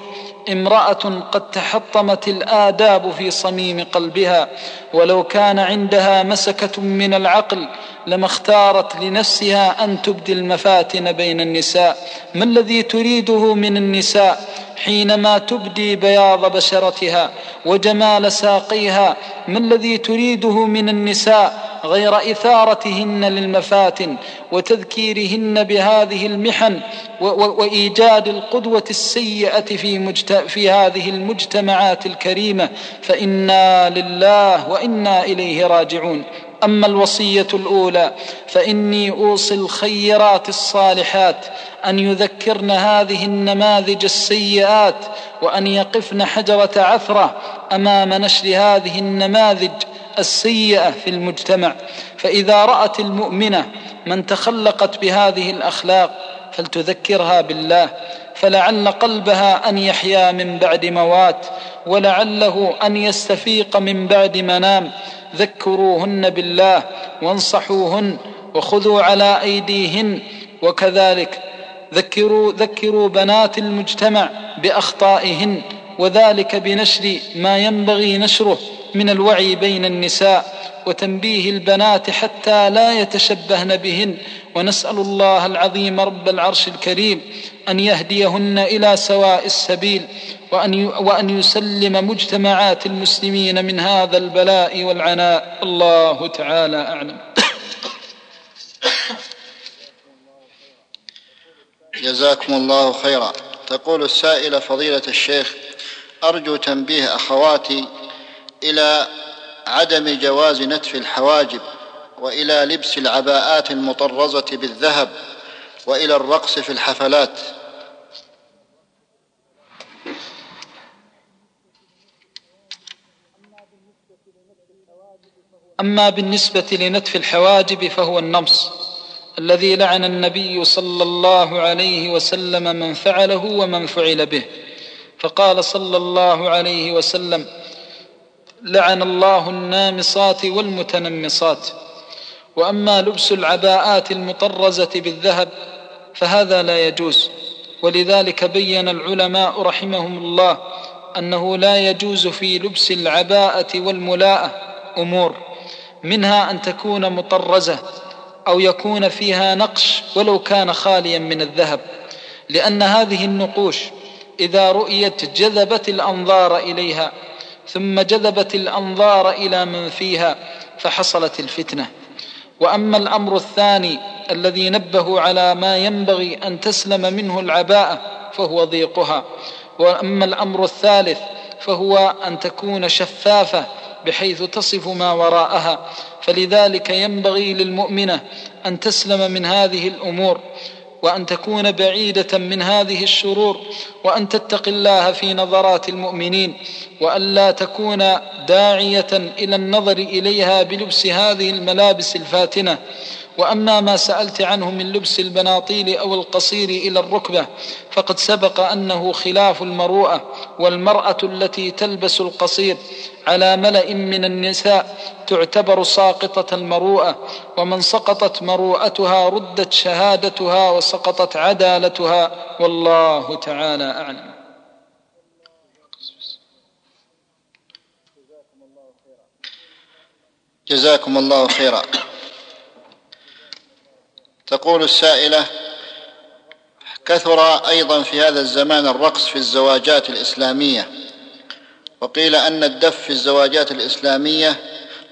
امرأة قد تحطمت الآداب في صميم قلبها ولو كان عندها مسكة من العقل لما اختارت لنفسها أن تبدي المفاتن بين النساء. ما الذي تريده من النساء حينما تبدي بياض بشرتها وجمال ساقيها؟ ما الذي تريده من النساء غير إثارتهن للمفاتن وتذكيرهن بهذه المحن وإيجاد القدوة السيئة في, مجت... في هذه المجتمعات الكريمة فإنا لله وإنا إليه راجعون. أما الوصية الأولى فإني أوصي الخيرات الصالحات أن يذكرن هذه النماذج السيئات وأن يقفن حجرة عثرة أمام نشر هذه النماذج السيئة في المجتمع فإذا رأت المؤمنة من تخلقت بهذه الأخلاق فلتذكرها بالله فلعل قلبها أن يحيا من بعد موات ولعله أن يستفيق من بعد منام. ذكروهن بالله وانصحوهن وخذوا على أيديهن وكذلك ذكروا ذكروا بنات المجتمع بأخطائهن وذلك بنشر ما ينبغي نشره. من الوعي بين النساء وتنبيه البنات حتى لا يتشبهن بهن. ونسأل الله العظيم رب العرش الكريم أن يهديهن إلى سواء السبيل وأن وأن يسلم مجتمعات المسلمين من هذا البلاء والعناء. الله تعالى أعلم. جزاكم الله خيرا. تقول السائلة فضيلة الشيخ أرجو تنبيه أخواتي إلى عدم جواز نتف الحواجب وإلى لبس العباءات المطرزة بالذهب وإلى الرقص في الحفلات. أما بالنسبة لنتف الحواجب فهو النمص الذي لعن النبي صلى الله عليه وسلم من فعله ومن فعل به. فقال صلى الله عليه وسلم لعن الله النامصات والمتنمصات. وأما لبس العباءات المطرزة بالذهب فهذا لا يجوز. ولذلك بين العلماء رحمهم الله أنه لا يجوز في لبس العباءة والملاءة أمور منها أن تكون مطرزة أو يكون فيها نقش ولو كان خاليا من الذهب. لأن هذه النقوش إذا رؤيت جذبت الأنظار إليها ثم جذبت الأنظار إلى من فيها فحصلت الفتنة. وأما الأمر الثاني الذي نبهوا على ما ينبغي أن تسلم منه العباءه فهو ضيقها. وأما الأمر الثالث فهو أن تكون شفافة بحيث تصف ما وراءها. فلذلك ينبغي للمؤمنة أن تسلم من هذه الأمور. وأن تكون بعيدة من هذه الشرور وأن تتقي الله في نظرات المؤمنين وأن لا تكون داعية إلى النظر إليها بلبس هذه الملابس الفاتنة. وأما ما سألت عنه من لبس البناطيل أو القصير إلى الركبة فقد سبق أنه خلاف المروءة والمرأة التي تلبس القصير على ملأ من النساء تعتبر ساقطة المروءة ومن سقطت مروءتها ردت شهادتها وسقطت عدالتها والله تعالى أعلم. جزاكم الله خيرا. تقول السائلة كثر أيضا في هذا الزمان الرقص في الزواجات الإسلامية. وقيل أن الدف في الزواجات الإسلامية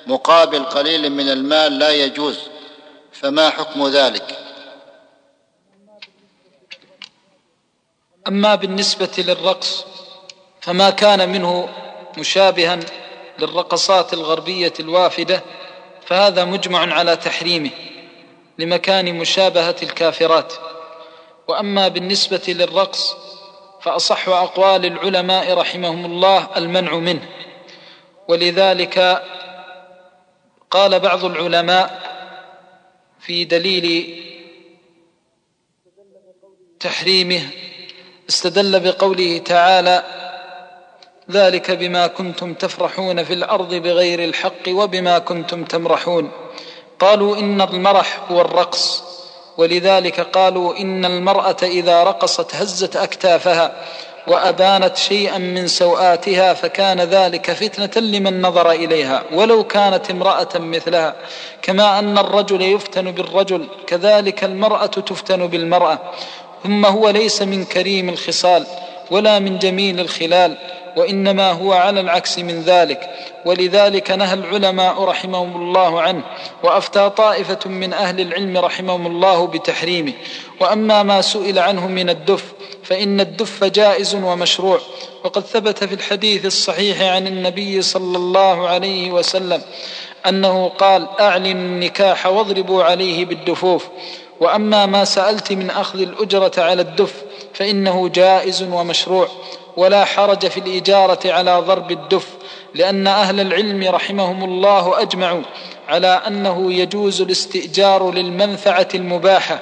مقابل قليل من المال لا يجوز فما حكم ذلك؟ أما بالنسبة للرقص فما كان منه مشابها للرقصات الغربية الوافدة فهذا مجمع على تحريمه. لمكان مشابهة الكافرات. وأما بالنسبة للرقص فأصح أقوال العلماء رحمهم الله المنع منه. ولذلك قال بعض العلماء في دليل تحريمه استدل بقوله تعالى ذلك بما كنتم تفرحون في الأرض بغير الحق وبما كنتم تمرحون قالوا إن المرح هو الرقص ولذلك قالوا إن المرأة إذا رقصت هزت أكتافها وأبانت شيئا من سوآتها فكان ذلك فتنة لمن نظر إليها ولو كانت امرأة مثلها كما أن الرجل يفتن بالرجل كذلك المرأة تفتن بالمرأة ثم هو ليس من كريم الخصال ولا من جميل الخلال وإنما هو على العكس من ذلك. ولذلك نهى العلماء رحمهم الله عنه وأفتى طائفة من أهل العلم رحمهم الله بتحريمه. وأما ما سئل عنه من الدف فإن الدف جائز ومشروع. وقد ثبت في الحديث الصحيح عن النبي صلى الله عليه وسلم أنه قال أعلنوا النكاح واضربوا عليه بالدفوف. وأما ما سألت من أخذ الأجرة على الدف فإنه جائز ومشروع. ولا حرج في الإجارة على ضرب الدف لأن أهل العلم رحمهم الله أجمعوا على أنه يجوز الاستئجار للمنفعة المباحة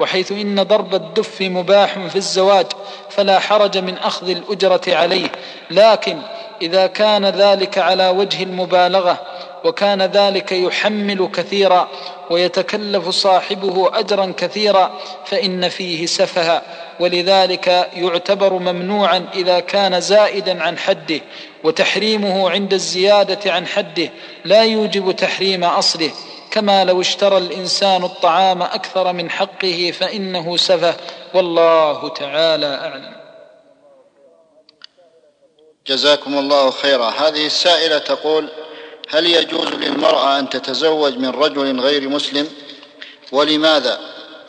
وحيث إن ضرب الدف مباح في الزواج فلا حرج من أخذ الأجرة عليه لكن إذا كان ذلك على وجه المبالغة وكان ذلك يحمل كثيرا ويتكلف صاحبه أجرا كثيرا فإن فيه سفها ولذلك يعتبر ممنوعا إذا كان زائدا عن حده وتحريمه عند الزيادة عن حده لا يوجب تحريم أصله. كما لو اشترى الإنسان الطعام أكثر من حقه فإنه سفه. والله تعالى أعلم. جزاكم الله خيرا. هذه السائلة تقول هل يجوز للمرأة أن تتزوج من رجل غير مسلم؟ ولماذا؟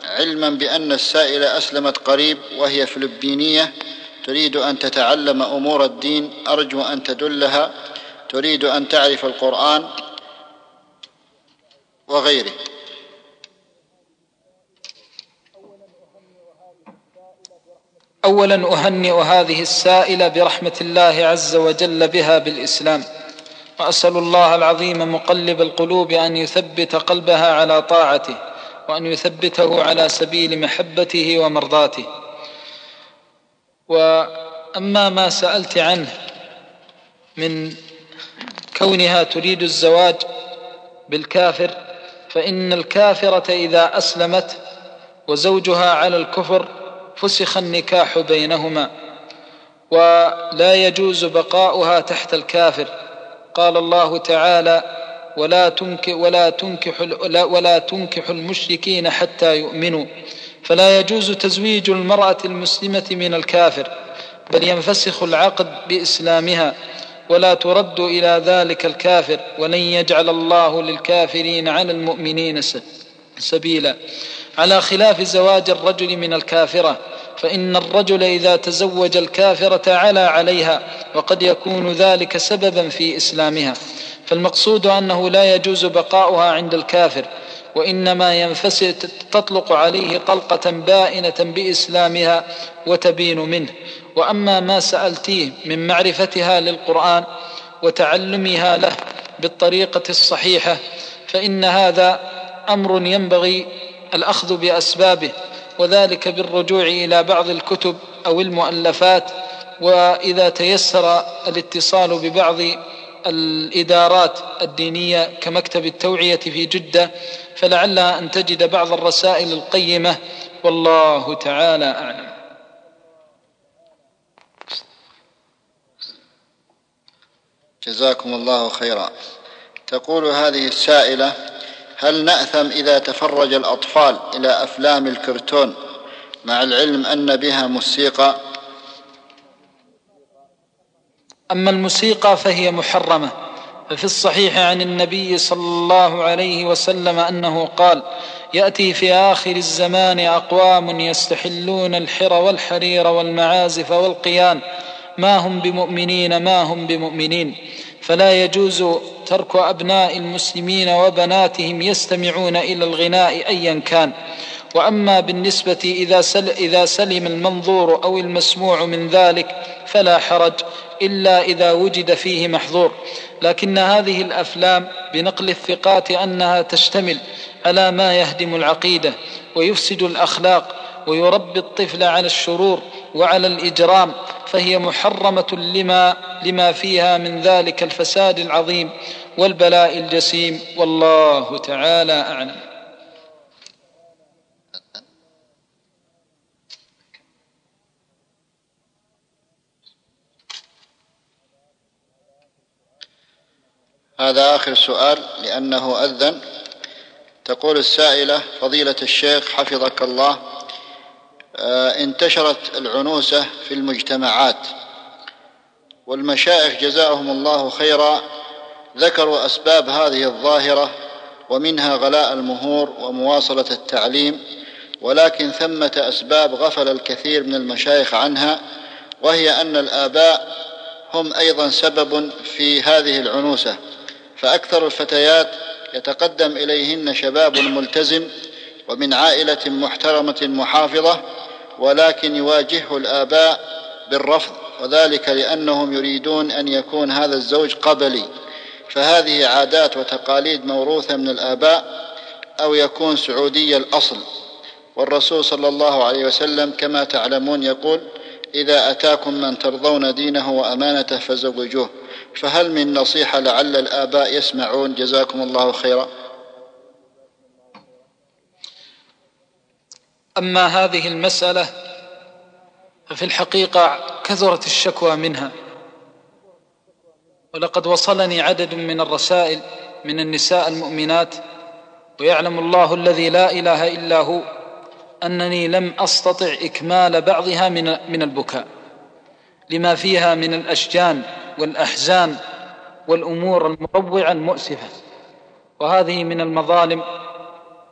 علما بأن السائله أسلمت قريب وهي فلبينية تريد أن تتعلم أمور الدين أرجو أن تدلها تريد أن تعرف القرآن وغيره. اولا أهنئ هذه السائلة برحمة الله عز وجل بها بالإسلام. وأسأل الله العظيم مقلب القلوب أن يثبت قلبها على طاعته وأن يثبته على سبيل محبته ومرضاته. وأما ما سألت عنه من كونها تريد الزواج بالكافر فإن الكافرة إذا أسلمت وزوجها على الكفر فسخ النكاح بينهما ولا يجوز بقاؤها تحت الكافر. قال الله تعالى ولا تنكح ولا تنكح ولا تنكح المشركين حتى يؤمنوا. فلا يجوز تزويج المرأة المسلمة من الكافر بل ينفسخ العقد بإسلامها ولا ترد إلى ذلك الكافر ولن يجعل الله للكافرين على المؤمنين سبيلا. على خلاف زواج الرجل من الكافرة فإن الرجل إذا تزوج الكافرة علا عليها وقد يكون ذلك سببا في إسلامها. فالمقصود أنه لا يجوز بقاؤها عند الكافر وإنما ينفسد تطلق عليه طلقة بائنة بإسلامها وتبين منه. وأما ما سألتيه من معرفتها للقرآن وتعلمها له بالطريقة الصحيحة فإن هذا أمر ينبغي الأخذ بأسبابه وذلك بالرجوع إلى بعض الكتب أو المؤلفات وإذا تيسر الاتصال ببعض الإدارات الدينية كمكتب التوعية في جدة فلعلها أن تجد بعض الرسائل القيمة. والله تعالى أعلم. جزاكم الله خيرا. تقول هذه السائلة هل نأثم إذا تفرج الأطفال إلى أفلام الكرتون مع العلم أن بها موسيقى؟ أما الموسيقى فهي محرمة. ففي الصحيح عن النبي صلى الله عليه وسلم أنه قال يأتي في آخر الزمان أقوام يستحلون الحر والحرير والمعازف والقيان. ما هم بمؤمنين ما هم بمؤمنين؟ فلا يجوز ترك أبناء المسلمين وبناتهم يستمعون إلى الغناء ايا كان. وأما بالنسبة إذا, سل إذا سلم المنظور أو المسموع من ذلك فلا حرج إلا إذا وجد فيه محظور. لكن هذه الأفلام بنقل الثقات أنها تشتمل على ما يهدم العقيدة ويفسد الأخلاق ويربي الطفل على الشرور وعلى الإجرام فهي محرمة لما لما فيها من ذلك الفساد العظيم والبلاء الجسيم والله تعالى أعلم. هذا آخر سؤال لأنه أذن. تقول السائلة فضيلة الشيخ حفظك الله آه، انتشرت العنوسة في المجتمعات. والمشايخ جزاهم الله خيرا. ذكروا أسباب هذه الظاهرة ومنها غلاء المهور ومواصلة التعليم ولكن ثمة أسباب غفل الكثير من المشايخ عنها وهي أن الآباء هم أيضا سبب في هذه العنوسة. فأكثر الفتيات يتقدم إليهن شباب ملتزم ومن عائلة محترمة محافظة ولكن يواجهه الآباء بالرفض وذلك لأنهم يريدون أن يكون هذا الزوج قبلي. فهذه عادات وتقاليد موروثة من الآباء أو يكون سعودي الأصل. والرسول صلى الله عليه وسلم كما تعلمون يقول إذا أتاكم من ترضون دينه وأمانته فزوجوه. فهل من نصيحة لعل الآباء يسمعون جزاكم الله خيرا؟ أما هذه المسألة ففي الحقيقة كثرت الشكوى منها. ولقد وصلني عدد من الرسائل من النساء المؤمنات ويعلم الله الذي لا إله إلا هو أنني لم أستطع إكمال بعضها من من البكاء لما فيها من الأشجان والأحزان والأمور المروعة المؤسفة. وهذه من المظالم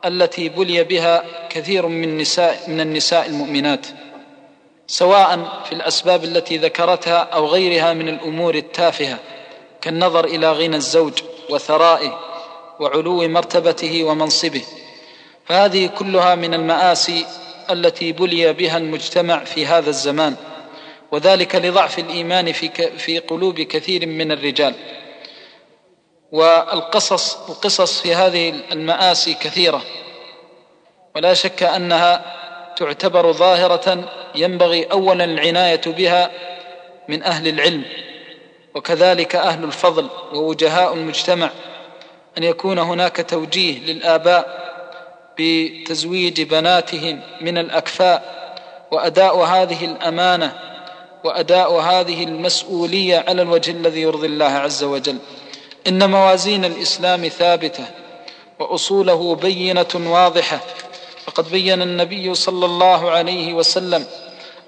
التي بلي بها كثير من نساء من النساء المؤمنات. سواء في الأسباب التي ذكرتها أو غيرها من الأمور التافهة كالنظر إلى غنى الزوج وثرائه وعلو مرتبته ومنصبه. فهذه كلها من المآسي التي بلي بها المجتمع في هذا الزمان وذلك لضعف الإيمان في في قلوب كثير من الرجال. والقصص القصص في هذه المآسي كثيرة ولا شك أنها تعتبر ظاهرة ينبغي أولا العناية بها من أهل العلم وكذلك أهل الفضل ووجهاء المجتمع أن يكون هناك توجيه للآباء بتزويج بناتهم من الأكفاء وأداء هذه الأمانة وأداء هذه المسؤولية على الوجه الذي يرضي الله عز وجل. إن موازين الإسلام ثابتة وأصوله بينة واضحة فقد بين النبي صلى الله عليه وسلم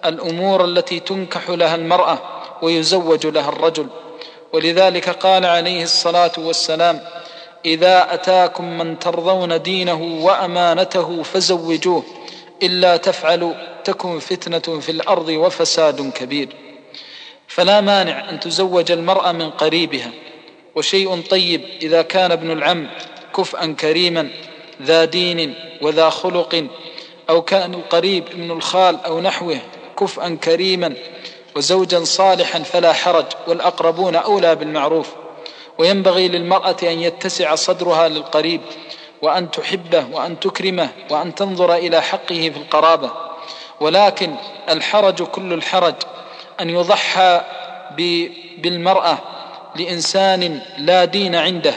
الأمور التي تنكح لها المرأة ويزوج لها الرجل. ولذلك قال عليه الصلاة والسلام إذا أتاكم من ترضون دينه وأمانته فزوجوه إلا تفعلوا تكن فتنة في الأرض وفساد كبير. فلا مانع أن تزوج المرأة من قريبها. وشيء طيب إذا كان ابن العم كفءا كريما ذا دين وذا خلق أو كأن القريب ابن الخال أو نحوه كفءا كريما وزوجا صالحا فلا حرج والأقربون أولى بالمعروف وينبغي للمرأة أن يتسع صدرها للقريب وأن تحبه وأن تكرمه وأن تنظر إلى حقه في القرابة ولكن الحرج كل الحرج أن يضحى بالمرأة لإنسان لا دين عنده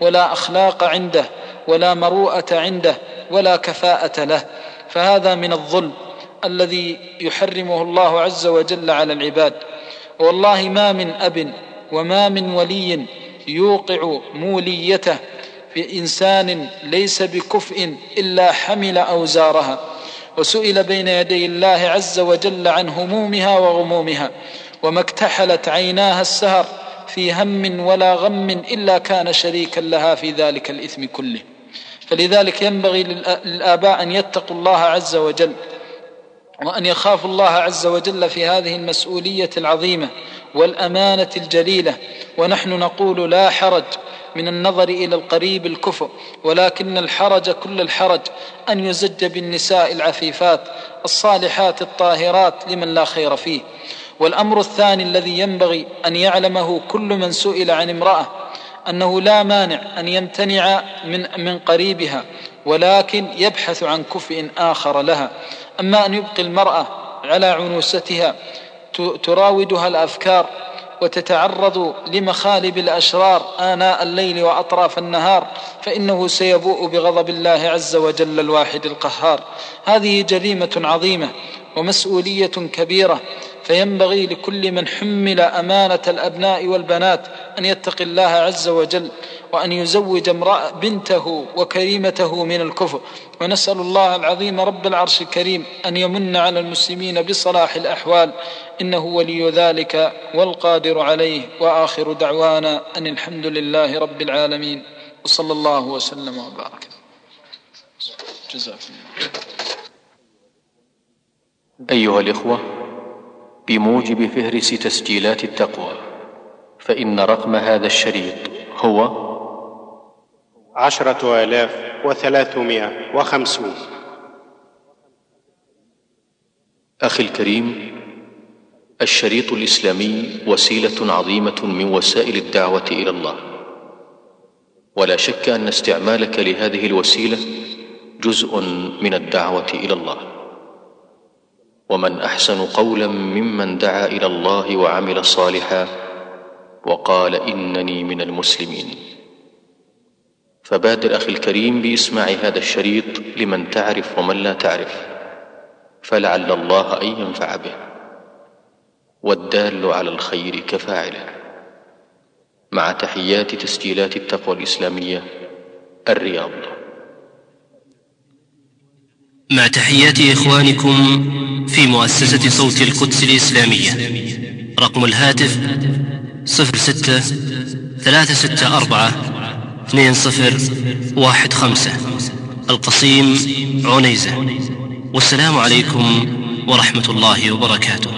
ولا أخلاق عنده ولا مروءة عنده ولا كفاءة له. فهذا من الظلم الذي يحرمه الله عز وجل على العباد. والله ما من أب وما من ولي يوقع موليته في إنسان ليس بكفء إلا حمل أوزارها. وسئل بين يدي الله عز وجل عن همومها وغمومها. وما اكتحلت عيناها السهر في هم ولا غم إلا كان شريكا لها في ذلك الإثم كله. فلذلك ينبغي للآباء أن يتقوا الله عز وجل وأن يخافوا الله عز وجل في هذه المسؤولية العظيمة والأمانة الجليلة. ونحن نقول لا حرج من النظر إلى القريب الكفر ولكن الحرج كل الحرج. أن يزج بالنساء العفيفات الصالحات الطاهرات لمن لا خير فيه. والأمر الثاني الذي ينبغي أن يعلمه كل من سئل عن امرأة أنه لا مانع أن يمتنع من من قريبها ولكن يبحث عن كفء آخر لها. أما أن يبقي المرأة على عنوستها تراودها الأفكار وتتعرض لمخالب الأشرار آناء الليل وأطراف النهار فإنه سيبوء بغضب الله عز وجل الواحد القهار. هذه جريمة عظيمة ومسؤولية كبيرة. فينبغي لكل من حمل أمانة الأبناء والبنات أن يتقي الله عز وجل وأن يزوج امرأة بنته وكريمته من الكفر. ونسأل الله العظيم رب العرش الكريم أن يمن على المسلمين بصلاح الأحوال. إنه ولي ذلك والقادر عليه. وآخر دعوانا أن الحمد لله رب العالمين. وصلى الله وسلم وبارك. جزاكم الله أيها الإخوة بموجب فهرس تسجيلات التقوى فإن رقم هذا الشريط هو عشرة آلاف وثلاثمائة وخمسون أخي الكريم الشريط الإسلامي وسيلة عظيمة من وسائل الدعوة إلى الله. ولا شك أن استعمالك لهذه الوسيلة جزء من الدعوة إلى الله. ومن أحسن قولا ممن دعا إلى الله وعمل صالحا وقال إنني من المسلمين. فبادر أخي الكريم بإسماع هذا الشريط لمن تعرف ومن لا تعرف فلعل الله أن ينفع به والدال على الخير كفاعله. مع تحيات تسجيلات التقوى الإسلامية الرياض. مع تحيات إخوانكم في مؤسسة صوت القدس الإسلامية. رقم الهاتف صفر ستة ثلاثة ستة أربعة اثنين صفر واحد خمسة. القصيم عنيزة. والسلام عليكم ورحمة الله وبركاته.